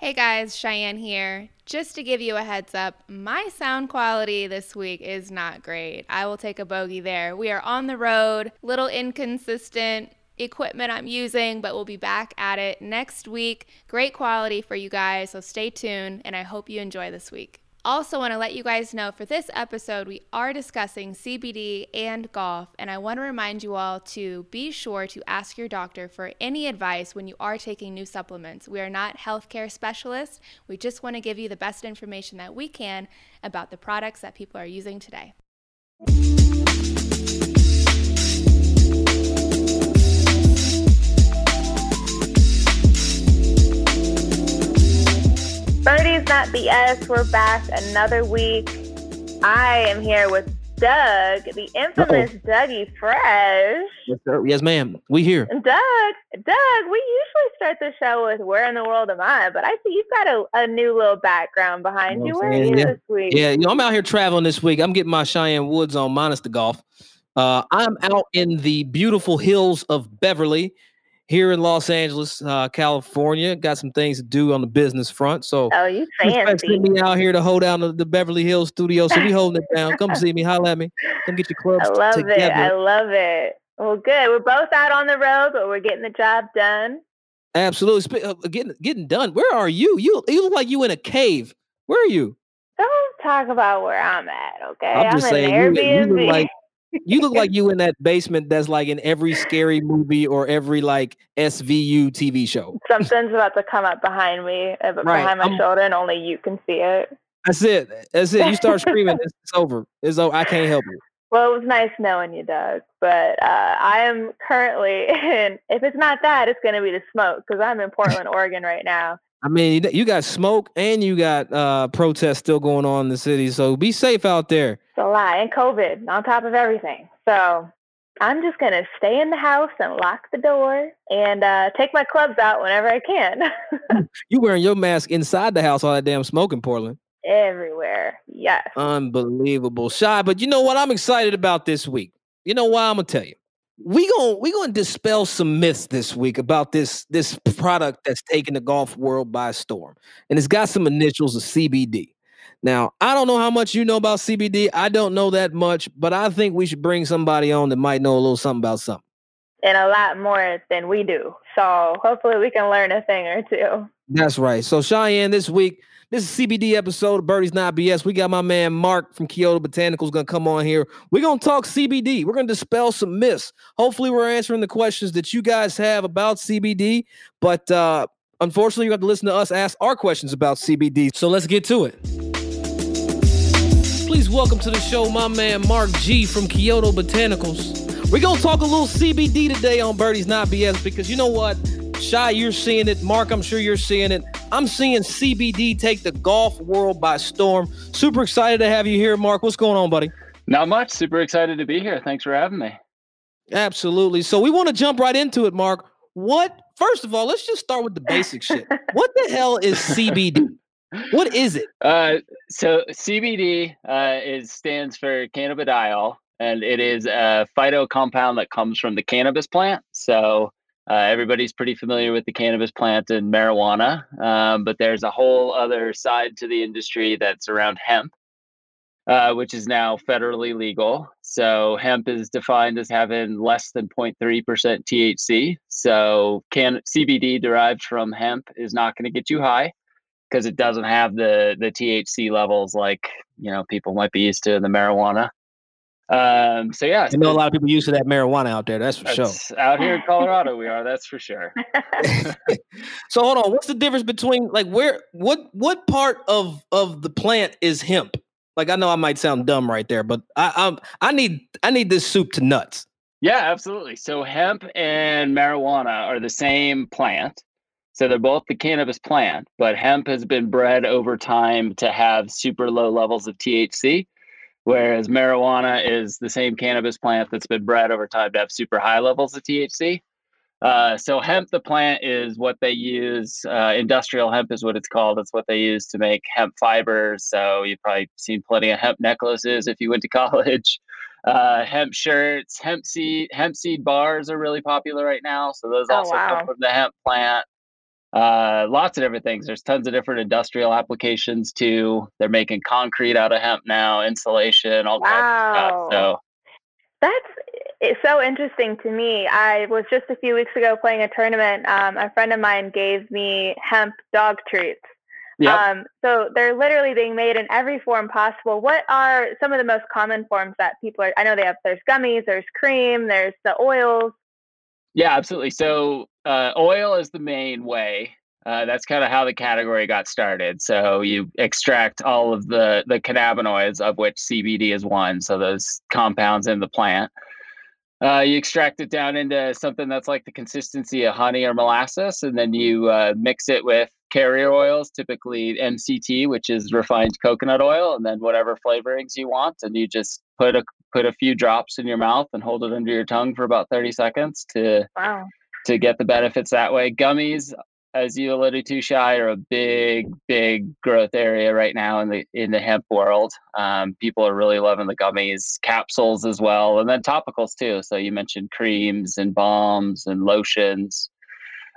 Hey guys, Cheyenne here. Just to give you a heads up, my sound quality this week is not great. I will take a bogey there. We are on the road, little inconsistent equipment I'm using, but we'll be back at it next week. Great quality for you guys, so stay tuned and I hope you enjoy this week. Also, want to let you guys know for this episode, we are discussing CBD and golf, and I want to remind you all to be sure to ask your doctor for any advice when you are taking new supplements. We are not healthcare specialists, we just want to give you the best information that we can about the products that people are using today. Not BS. We're back another week. I am here with Doug, the infamous Uh-oh. Dougie Fresh. Yes, sir. Yes, ma'am. We here. Doug, Doug, we usually start the show with "Where in the world am I?" But I see you've got a, a new little background behind you. Where are you yeah. this week? Yeah, you know, I'm out here traveling this week. I'm getting my Cheyenne Woods on, minus the golf. Uh, I'm out in the beautiful hills of Beverly here in Los Angeles, uh, California. Got some things to do on the business front. So oh, you fancy me out here to hold down the, the, Beverly Hills studio. So we holding it down. Come see me, holla at me. Come get your clubs. I love together. it. I love it. Well, good. We're both out on the road, but we're getting the job done. Absolutely. Uh, getting getting done. Where are you? You you look like you in a cave. Where are you? Don't talk about where I'm at, okay? I'm just I'm saying, Airbnb. You, you look like you look like you in that basement that's like in every scary movie or every like SVU TV show. Something's about to come up behind me, uh, right. behind my I'm, shoulder, and only you can see it. That's it. That's it. You start screaming, it's, it's, over. It's over. I can't help you. Well, it was nice knowing you, Doug. But uh, I am currently in. If it's not that, it's going to be the smoke because I'm in Portland, Oregon right now. I mean, you got smoke and you got uh, protests still going on in the city. So be safe out there. It's a lot. And COVID on top of everything. So I'm just going to stay in the house and lock the door and uh, take my clubs out whenever I can. you wearing your mask inside the house, all that damn smoke in Portland. Everywhere. Yes. Unbelievable. Shy, but you know what? I'm excited about this week. You know why? I'm going to tell you we going we going to dispel some myths this week about this this product that's taking the golf world by storm, and it's got some initials of CBD. Now, I don't know how much you know about CBD. I don't know that much, but I think we should bring somebody on that might know a little something about something. And a lot more than we do. So hopefully we can learn a thing or two. That's right. So Cheyenne, this week this is CBD episode of Birdies Not BS. We got my man Mark from Kyoto Botanicals going to come on here. We're going to talk CBD. We're going to dispel some myths. Hopefully, we're answering the questions that you guys have about CBD. But uh, unfortunately, you have to listen to us ask our questions about CBD. So let's get to it. Please welcome to the show my man Mark G from Kyoto Botanicals. We're to talk a little CBD today on Birdies Not BS because you know what? Shy, you're seeing it. Mark, I'm sure you're seeing it. I'm seeing CBD take the golf world by storm. Super excited to have you here, Mark. What's going on, buddy? Not much. Super excited to be here. Thanks for having me. Absolutely. So we want to jump right into it, Mark. What? First of all, let's just start with the basic shit. What the hell is CBD? What is it? Uh, so CBD uh, is stands for cannabidiol, and it is a phyto compound that comes from the cannabis plant. So uh, everybody's pretty familiar with the cannabis plant and marijuana, um, but there's a whole other side to the industry that's around hemp, uh, which is now federally legal. So hemp is defined as having less than 0.3% THC. So can CBD derived from hemp is not going to get you high because it doesn't have the the THC levels like you know people might be used to in the marijuana. Um, so yeah, I know a lot of people used to that marijuana out there. That's for sure. Out here in Colorado, we are. That's for sure. so hold on. What's the difference between like where what what part of of the plant is hemp? Like I know I might sound dumb right there, but I I'm, I need I need this soup to nuts. Yeah, absolutely. So hemp and marijuana are the same plant. So they're both the cannabis plant, but hemp has been bred over time to have super low levels of THC whereas marijuana is the same cannabis plant that's been bred over time to have super high levels of THC. Uh, so hemp, the plant, is what they use. Uh, industrial hemp is what it's called. It's what they use to make hemp fibers. So you've probably seen plenty of hemp necklaces if you went to college. Uh, hemp shirts, hemp seed, hemp seed bars are really popular right now. So those oh, also wow. come from the hemp plant. Uh, lots of different things. There's tons of different industrial applications too. They're making concrete out of hemp now, insulation, all kinds of stuff. So that's it's so interesting to me. I was just a few weeks ago playing a tournament. Um, a friend of mine gave me hemp dog treats. Yep. Um, so they're literally being made in every form possible. What are some of the most common forms that people are? I know they have. There's gummies, there's cream, there's the oils. Yeah, absolutely. So uh, oil is the main way. Uh, that's kind of how the category got started. So you extract all of the the cannabinoids, of which CBD is one. So those compounds in the plant. Uh, you extract it down into something that's like the consistency of honey or molasses, and then you uh, mix it with carrier oils, typically MCT, which is refined coconut oil, and then whatever flavorings you want, and you just put a put a few drops in your mouth and hold it under your tongue for about 30 seconds to wow. to get the benefits that way. Gummies, as you alluded to, Shy, are a big, big growth area right now in the in the hemp world. Um, people are really loving the gummies, capsules as well, and then topicals too. So you mentioned creams and balms and lotions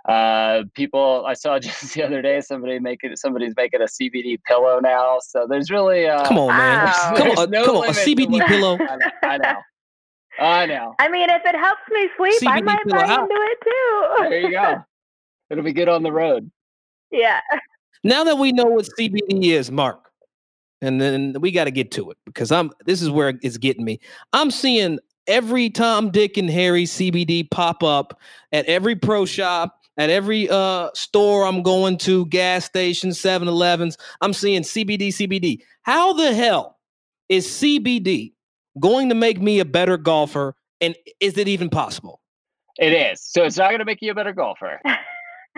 uh, people I saw just the other day somebody making somebody's making a CBD pillow now. So there's really uh, come on, man, wow. come on, no come on, a CBD pillow. I know, I know. I know. I mean, if it helps me sleep, CBD I might buy into it too. there you go. It'll be good on the road. Yeah. Now that we know what CBD is, Mark, and then we got to get to it because I'm. This is where it's getting me. I'm seeing every Tom, Dick, and Harry CBD pop up at every pro shop at every uh, store I'm going to, gas stations, 7 Elevens, I'm seeing CBD, CBD. How the hell is CBD going to make me a better golfer? And is it even possible? It is. So it's not going to make you a better golfer.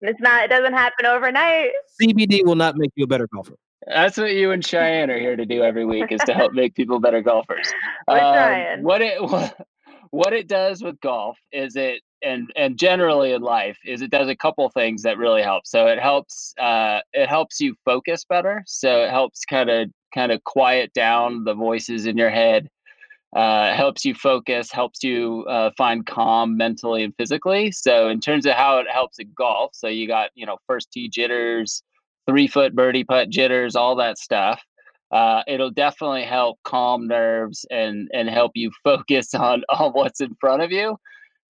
it's not, it doesn't happen overnight. CBD will not make you a better golfer. That's what you and Cheyenne are here to do every week is to help make people better golfers. Um. What it what, what it does with golf is it and and generally in life is it does a couple things that really help. So it helps uh, it helps you focus better. So it helps kind of kind of quiet down the voices in your head. Uh, helps you focus, helps you uh, find calm mentally and physically. So in terms of how it helps in golf, so you got you know first tee jitters, three foot birdie putt jitters, all that stuff. Uh, it'll definitely help calm nerves and and help you focus on on what's in front of you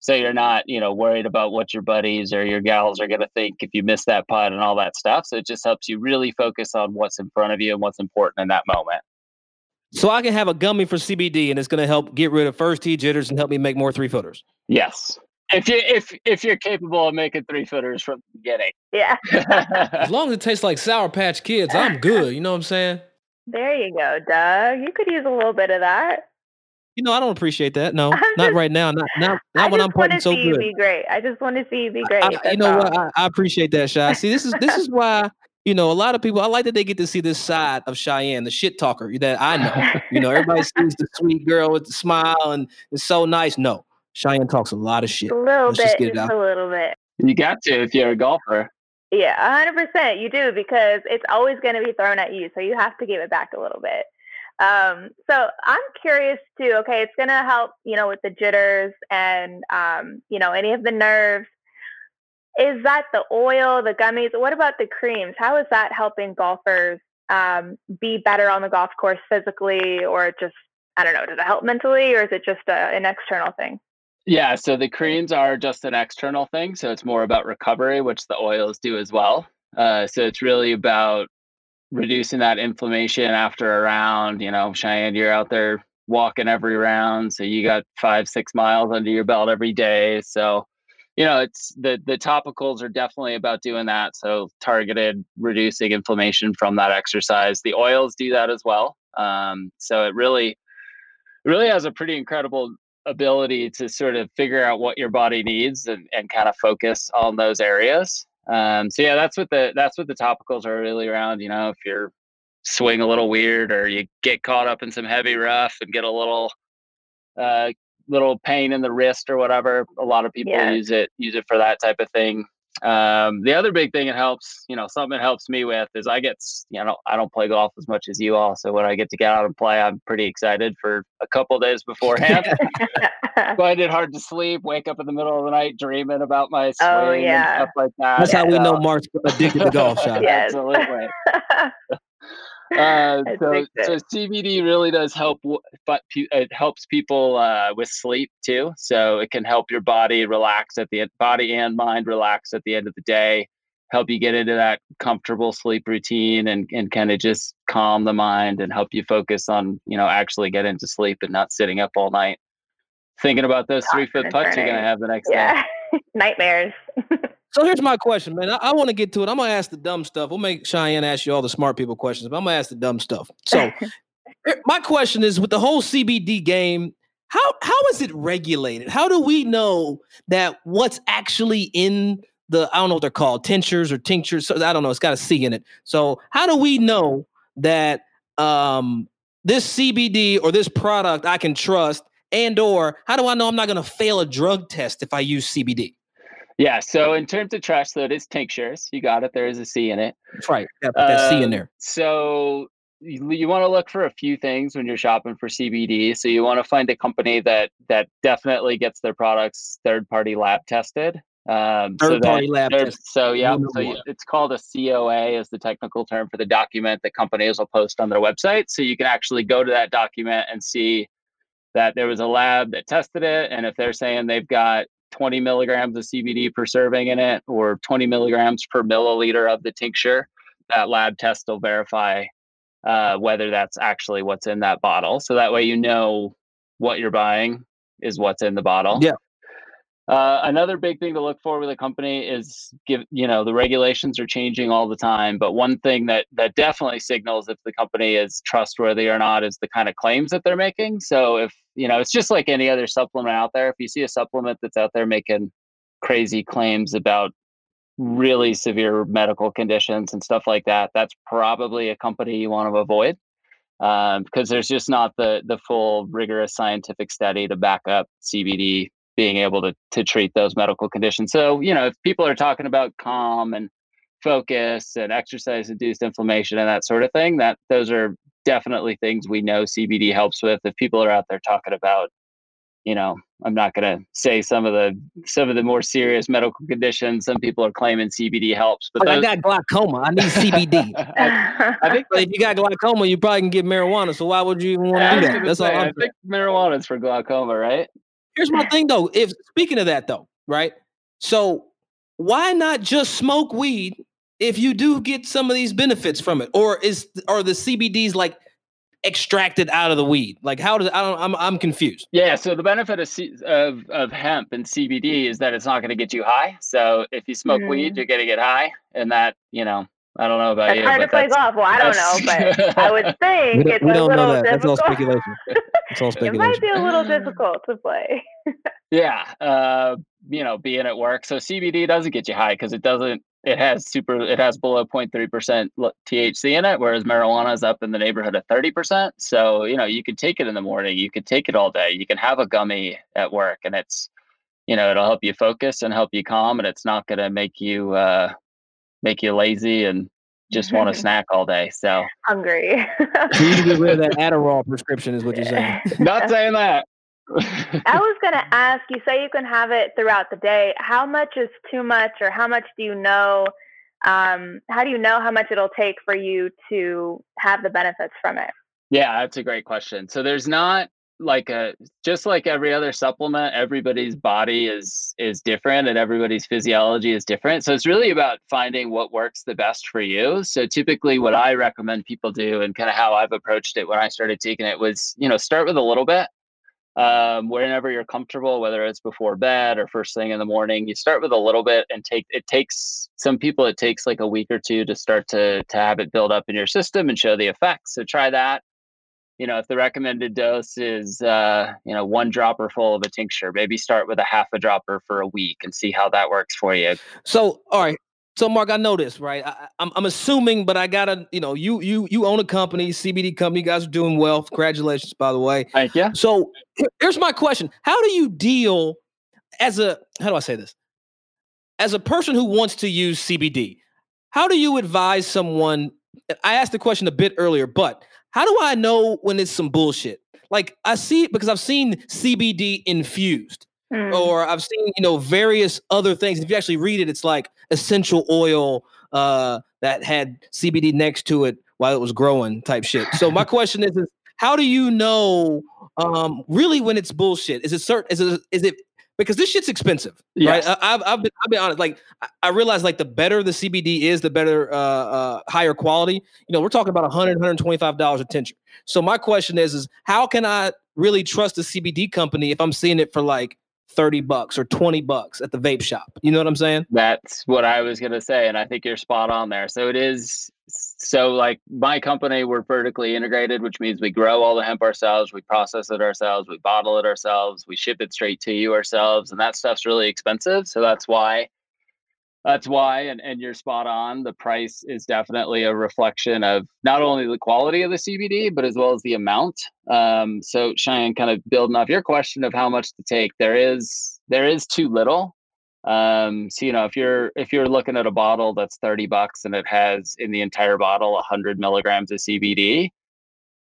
so you're not you know worried about what your buddies or your gals are going to think if you miss that putt and all that stuff. So it just helps you really focus on what's in front of you and what's important in that moment. So i can have a gummy for cbd and it's going to help get rid of first tee jitters and help me make more three footers yes. If you if if you're capable of making three footers from the beginning. Yeah. As long as it tastes like sour patch kids i'm good you know what i'm saying? There you go doug. You could use a little bit of that you know, I don't appreciate that. No, not right now. Not not, not when I'm putting so good. Be great. I just want to see you be great. I, you know all. what? I, I, appreciate that, Shy. See, this is this is why you know a lot of people. I like that they get to see this side of Cheyenne, the shit talker that I know. you know, everybody sees the sweet girl with the smile and it's so nice. No, Cheyenne talks a lot of shit. A little Let's bit, just, just a little bit. You got to if you're a golfer. Yeah, 100% you do because it's always going to be thrown at you. So you have to give it back a little bit. Um, so I'm curious too. Okay, it's to help, you know, with the jitters and, um, you know, any of the nerves. Is that the oil, the gummies? What about the creams? How is that helping golfers um, be better on the golf course physically, or just I don't know? Does it help mentally, or is it just a, an external thing? Yeah, so the creams are just an external thing. So it's more about recovery, which the oils do as well. Uh, so it's really about reducing that inflammation after a round. You know, Cheyenne, you're out there walking every round, so you got five, six miles under your belt every day. So, you know, it's the the topicals are definitely about doing that. So targeted reducing inflammation from that exercise. The oils do that as well. Um, so it really, really has a pretty incredible ability to sort of figure out what your body needs and, and kind of focus on those areas. Um, so yeah, that's what the that's what the topicals are really around. You know, if you're swing a little weird or you get caught up in some heavy rough and get a little uh, little pain in the wrist or whatever, a lot of people yeah. use it use it for that type of thing. Um, the other big thing it helps, you know, something it helps me with is I get, you know, I don't play golf as much as you all. So when I get to get out and play, I'm pretty excited for a couple days beforehand. Find it hard to sleep, wake up in the middle of the night dreaming about my swing oh, yeah. and stuff like that. That's how we know Mark's addicted to golf shot. Yes. Absolutely. Uh, so, so CBD really does help, but it helps people uh, with sleep too. So it can help your body relax at the body and mind relax at the end of the day. Help you get into that comfortable sleep routine and and kind of just calm the mind and help you focus on you know actually get into sleep and not sitting up all night thinking about those three foot putts you're gonna have the next yeah. day. Nightmares. So here's my question, man. I, I want to get to it. I'm gonna ask the dumb stuff. We'll make Cheyenne ask you all the smart people questions, but I'm gonna ask the dumb stuff. So my question is with the whole CBD game, how how is it regulated? How do we know that what's actually in the I don't know what they're called, tinctures or tinctures. So I don't know, it's got a C in it. So how do we know that um this CBD or this product I can trust and or how do I know I'm not gonna fail a drug test if I use CBD? Yeah. So in terms of trash, so it is tinctures. You got it. There is a C in it. That's right. Yeah, put that C in um, there. So you, you want to look for a few things when you're shopping for CBD. So you want to find a company that that definitely gets their products third party lab tested. Um, third so party lab tested. So yeah, so you, it's called a COA is the technical term for the document that companies will post on their website. So you can actually go to that document and see that there was a lab that tested it, and if they're saying they've got 20 milligrams of CBD per serving in it or 20 milligrams per milliliter of the tincture, that lab test will verify uh, whether that's actually what's in that bottle. So that way you know what you're buying is what's in the bottle. Yeah. Uh, another big thing to look for with a company is give you know the regulations are changing all the time but one thing that that definitely signals if the company is trustworthy or not is the kind of claims that they're making so if you know it's just like any other supplement out there if you see a supplement that's out there making crazy claims about really severe medical conditions and stuff like that that's probably a company you want to avoid um, because there's just not the the full rigorous scientific study to back up CBD being able to to treat those medical conditions. So, you know, if people are talking about calm and focus and exercise induced inflammation and that sort of thing, that those are definitely things we know CBD helps with. If people are out there talking about, you know, I'm not going to say some of the some of the more serious medical conditions. Some people are claiming CBD helps, but those... I got glaucoma. I need CBD. I, I, think if you got glaucoma, you probably can get marijuana. So why would you even want to do that? That's say, all. I'm I think marijuana is for glaucoma, right? Here's my thing though. If speaking of that though, right? So why not just smoke weed if you do get some of these benefits from it? Or is are the CBDs like extracted out of the weed? Like how does I don't I'm I'm confused. Yeah, so the benefit of C, of of hemp and CBD is that it's not going to get you high. So if you smoke mm-hmm. weed, you're going to get high and that, you know, I don't know about it's you. It's hard to play golf. Well, I don't know, but I would think it's a little difficult. That's all speculation. It's all speculation. it might be a little difficult to play. yeah, uh, you know, being at work. So CBD doesn't get you high because it doesn't. It has super. It has below 0.3 percent THC in it, whereas marijuana is up in the neighborhood of 30 percent. So you know, you could take it in the morning. You could take it all day. You can have a gummy at work, and it's, you know, it'll help you focus and help you calm, and it's not going to make you. Uh, make you lazy and just want to snack all day. So hungry. so you need to get rid of that Adderall prescription, is what you're saying. Not saying that. I was going to ask you say you can have it throughout the day. How much is too much, or how much do you know? Um, how do you know how much it'll take for you to have the benefits from it? Yeah, that's a great question. So there's not like a just like every other supplement everybody's body is is different and everybody's physiology is different so it's really about finding what works the best for you so typically what i recommend people do and kind of how i've approached it when i started taking it was you know start with a little bit um, whenever you're comfortable whether it's before bed or first thing in the morning you start with a little bit and take it takes some people it takes like a week or two to start to to have it build up in your system and show the effects so try that you know, if the recommended dose is, uh, you know, one dropper full of a tincture, maybe start with a half a dropper for a week and see how that works for you. So, all right. So, Mark, I know this, right? I, am I'm, I'm assuming, but I gotta, you know, you you you own a company, CBD company. You guys are doing well. Congratulations, by the way. Thank you. So, here's my question: How do you deal as a? How do I say this? as a person who wants to use CBD, how do you advise someone? I asked the question a bit earlier, but how do I know when it's some bullshit? Like I see it because I've seen CBD infused. Mm. Or I've seen, you know, various other things. If you actually read it, it's like essential oil uh, that had CBD next to it while it was growing, type shit. So my question is, is how do you know um, really when it's bullshit? Is it certain? Is it is it because this shit's expensive, yes. right? I, have I've been I've been honest. Like I realize, like the better the CBD is, the better uh, uh, higher quality. You know, we're talking about 100 125 dollars a tincture. So my question is, is how can I really trust a CBD company if I'm seeing it for like 30 bucks or 20 bucks at the vape shop. You know what I'm saying? That's what I was going to say. And I think you're spot on there. So it is. So, like my company, we're vertically integrated, which means we grow all the hemp ourselves, we process it ourselves, we bottle it ourselves, we ship it straight to you ourselves. And that stuff's really expensive. So that's why that's why and, and you're spot on the price is definitely a reflection of not only the quality of the cbd but as well as the amount. Um, so cheyenne kind of building off your question of how much to take there is there is too little. Um, so you know if you're if you're looking at a bottle that's 30 bucks and it has in the entire bottle 100 milligrams of cbd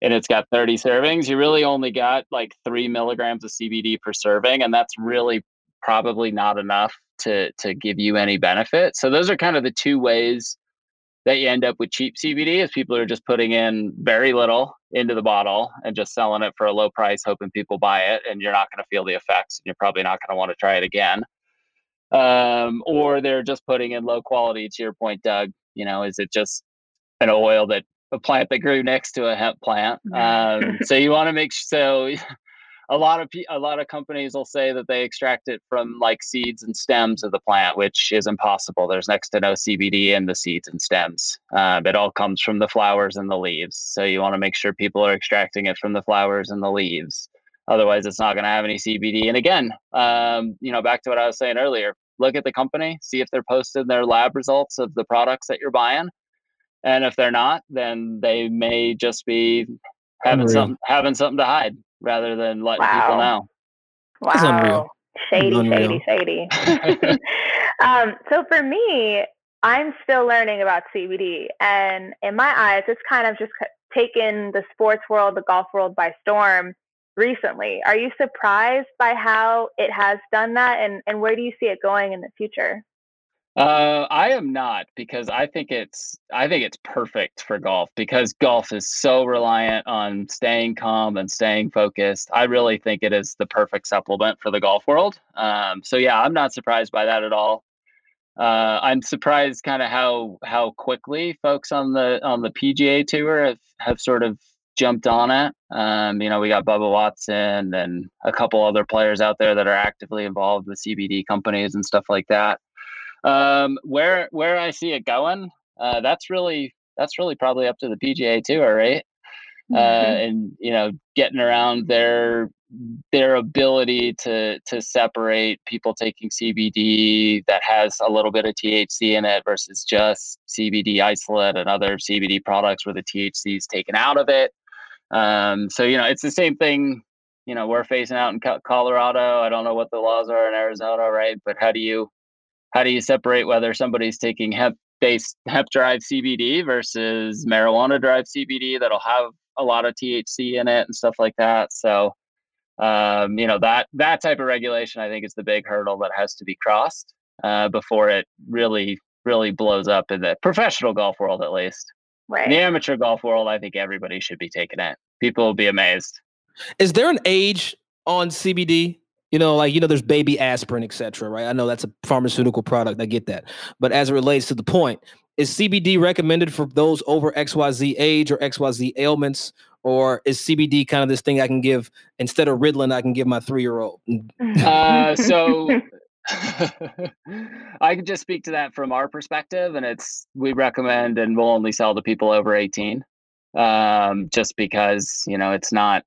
and it's got 30 servings you really only got like three milligrams of cbd per serving and that's really probably not enough to to give you any benefit. So those are kind of the two ways that you end up with cheap CBD is people are just putting in very little into the bottle and just selling it for a low price, hoping people buy it, and you're not going to feel the effects, and you're probably not going to want to try it again. Um, or they're just putting in low quality. To your point, Doug, you know, is it just an oil that a plant that grew next to a hemp plant? Um, so you want to make so a lot of a lot of companies will say that they extract it from like seeds and stems of the plant, which is impossible. There's next to no CBD in the seeds and stems. Uh, it all comes from the flowers and the leaves. So you want to make sure people are extracting it from the flowers and the leaves. Otherwise, it's not going to have any CBD. And again, um, you know, back to what I was saying earlier. Look at the company, see if they're posting their lab results of the products that you're buying. And if they're not, then they may just be having Unreal. something having something to hide rather than letting wow. people know. Wow. Shady, unreal. shady, shady. um, so for me, I'm still learning about CBD. And in my eyes, it's kind of just taken the sports world, the golf world by storm recently. Are you surprised by how it has done that? And, and where do you see it going in the future? Uh, I am not because I think it's I think it's perfect for golf because golf is so reliant on staying calm and staying focused. I really think it is the perfect supplement for the golf world. Um, so yeah, I'm not surprised by that at all. Uh, I'm surprised kind of how how quickly folks on the on the PGA tour have, have sort of jumped on it. Um, you know, we got Bubba Watson and a couple other players out there that are actively involved with CBD companies and stuff like that. Um, where where I see it going, uh, that's really that's really probably up to the PGA Tour, right? Uh, mm-hmm. Uh, and you know, getting around their their ability to to separate people taking CBD that has a little bit of THC in it versus just CBD isolate and other CBD products where the THC is taken out of it. Um, so you know, it's the same thing. You know, we're facing out in Colorado. I don't know what the laws are in Arizona, right? But how do you how do you separate whether somebody's taking hemp based hemp drive CBD versus marijuana drive CBD that'll have a lot of THC in it and stuff like that. So, um, you know that that type of regulation I think is the big hurdle that has to be crossed uh, before it really really blows up in the professional golf world at least. Right. In the amateur golf world, I think everybody should be taking it. People will be amazed. Is there an age on CBD? You know, like you know, there's baby aspirin, etc. Right? I know that's a pharmaceutical product. I get that, but as it relates to the point, is CBD recommended for those over XYZ age or XYZ ailments, or is CBD kind of this thing I can give instead of Ritalin? I can give my three year old. Uh, so. I can just speak to that from our perspective, and it's we recommend and we'll only sell to people over 18, um, just because you know it's not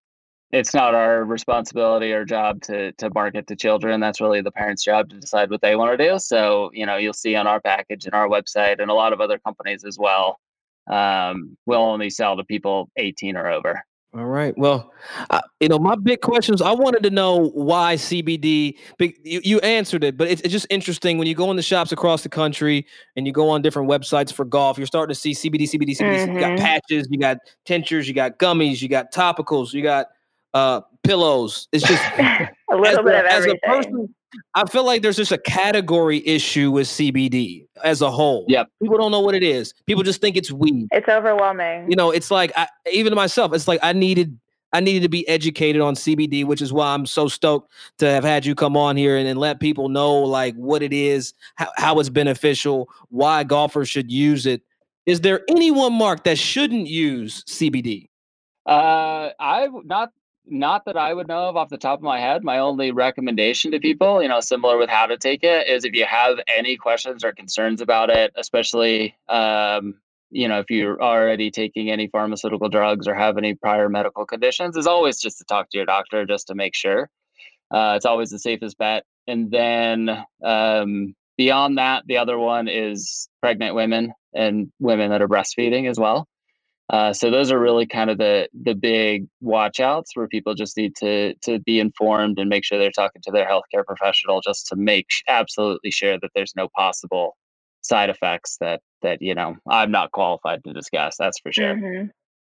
it's not our responsibility or job to to market to children. That's really the parents' job to decide what they want to do. So, you know, you'll see on our package and our website and a lot of other companies as well. Um, we'll only sell to people 18 or over. All right. Well, uh, you know, my big questions. I wanted to know why CBD. You, you answered it, but it's, it's just interesting when you go in the shops across the country and you go on different websites for golf. You're starting to see CBD, CBD, CBD. Mm-hmm. You got mm-hmm. patches, you got tinctures, you got gummies, you got topicals, you got uh, pillows. It's just a little bit a, of everything. As a person, I feel like there's just a category issue with CBD as a whole. Yeah, people don't know what it is. People just think it's weed. It's overwhelming. You know, it's like I, even myself. It's like I needed I needed to be educated on CBD, which is why I'm so stoked to have had you come on here and, and let people know like what it is, how, how it's beneficial, why golfers should use it. Is there anyone, Mark, that shouldn't use CBD? Uh, I not not that I would know of off the top of my head. My only recommendation to people, you know, similar with how to take it, is if you have any questions or concerns about it, especially, um, you know, if you're already taking any pharmaceutical drugs or have any prior medical conditions, is always just to talk to your doctor just to make sure. Uh, it's always the safest bet. And then um, beyond that, the other one is pregnant women and women that are breastfeeding as well. Uh, so those are really kind of the the big watchouts where people just need to to be informed and make sure they're talking to their healthcare professional just to make absolutely sure that there's no possible side effects that that you know I'm not qualified to discuss. That's for sure. Mm-hmm.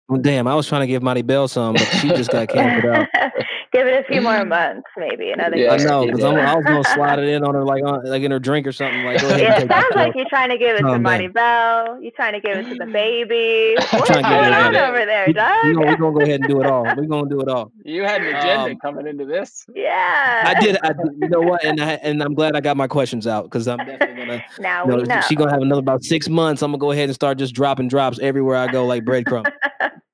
Well, damn, I was trying to give Monty Bell some, but she just got canceled out. Give it a few more months, maybe another. Yeah, year. I know because I was gonna slide it in on her like on, like in her drink or something. Like, yeah, it sounds like you're trying to give it to Monty Bell. You're trying to give it to the baby. What's going on over there, Doug? You know, we're gonna go ahead and do it all. We're gonna do it all. You had an agenda um, coming into this. Yeah. I did. I did. You know what? And I and I'm glad I got my questions out because I'm definitely gonna. now you know, we know. She's gonna have another about six months. I'm gonna go ahead and start just dropping drops everywhere I go like breadcrumbs.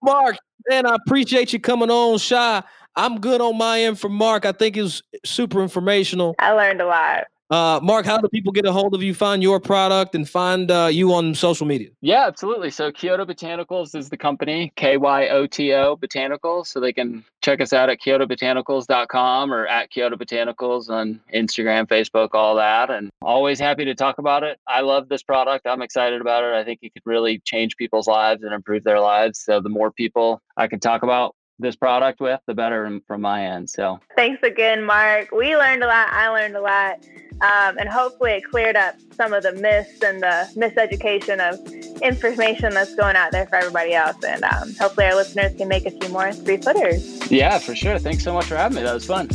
Mark, man, I appreciate you coming on, Shy. I'm good on my end for Mark. I think it's super informational. I learned a lot. Uh, Mark, how do people get a hold of you, find your product, and find uh, you on social media? Yeah, absolutely. So Kyoto Botanicals is the company, K Y O T O Botanicals. So they can check us out at kyotobotanicals.com or at Kyoto Botanicals on Instagram, Facebook, all that. And always happy to talk about it. I love this product. I'm excited about it. I think it could really change people's lives and improve their lives. So the more people I can talk about this product with, the better from my end. So thanks again, Mark. We learned a lot. I learned a lot. Um, and hopefully it cleared up some of the myths and the miseducation of information that's going out there for everybody else. And um, hopefully our listeners can make a few more three footers. Yeah, for sure. Thanks so much for having me. That was fun.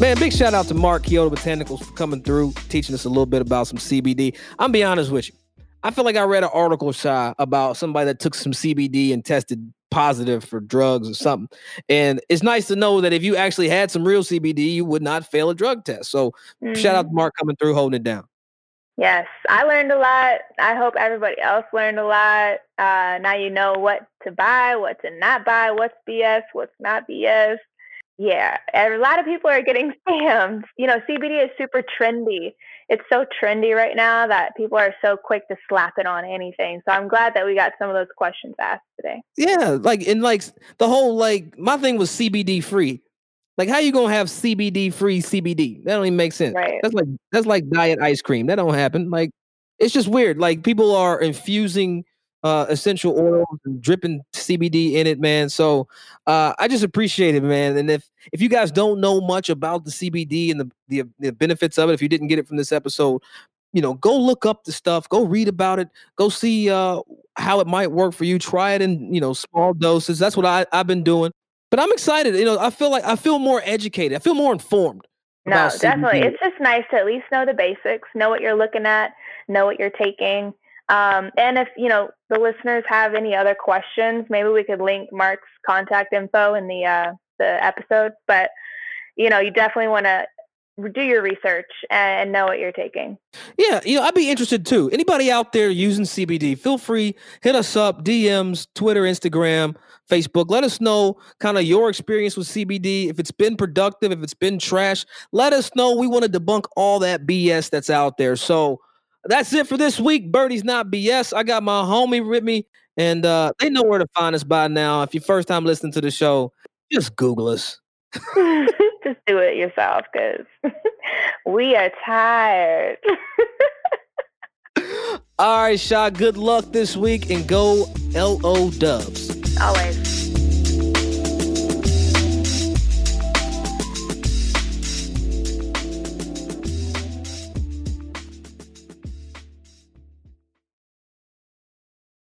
Man, big shout out to Mark Kyoto Botanicals for coming through, teaching us a little bit about some CBD. I'm be honest with you. I feel like I read an article, Shy, about somebody that took some CBD and tested positive for drugs or something. And it's nice to know that if you actually had some real CBD, you would not fail a drug test. So mm-hmm. shout out to mm-hmm. Mark coming through, holding it down. Yes, I learned a lot. I hope everybody else learned a lot. Uh, now you know what to buy, what to not buy, what's BS, what's not BS. Yeah, a lot of people are getting scammed. You know, CBD is super trendy it's so trendy right now that people are so quick to slap it on anything. So I'm glad that we got some of those questions asked today. Yeah, like and like the whole like my thing was CBD free. Like how you gonna have CBD free CBD? That don't even make sense. Right. That's like that's like diet ice cream. That don't happen. Like it's just weird. Like people are infusing uh, essential oils and dripping CBD in it, man. So uh, I just appreciate it, man. And if if you guys don't know much about the CBD and the, the the benefits of it, if you didn't get it from this episode, you know, go look up the stuff, go read about it, go see uh, how it might work for you. Try it in you know small doses. That's what I I've been doing. But I'm excited. You know, I feel like I feel more educated. I feel more informed. No, definitely. It's just nice to at least know the basics, know what you're looking at, know what you're taking. Um, and if you know the listeners have any other questions, maybe we could link Mark's contact info in the uh, the episode. But you know, you definitely want to do your research and know what you're taking. Yeah, you know, I'd be interested too. Anybody out there using CBD, feel free hit us up, DMs, Twitter, Instagram, Facebook. Let us know kind of your experience with CBD. If it's been productive, if it's been trash, let us know. We want to debunk all that BS that's out there. So that's it for this week. Birdie's not BS. I got my homie with me, and uh, they know where to find us by now. If you first time listening to the show, just Google us. just do it yourself, because we are tired. All right, Shaw. Good luck this week, and go LO Dubs. Always.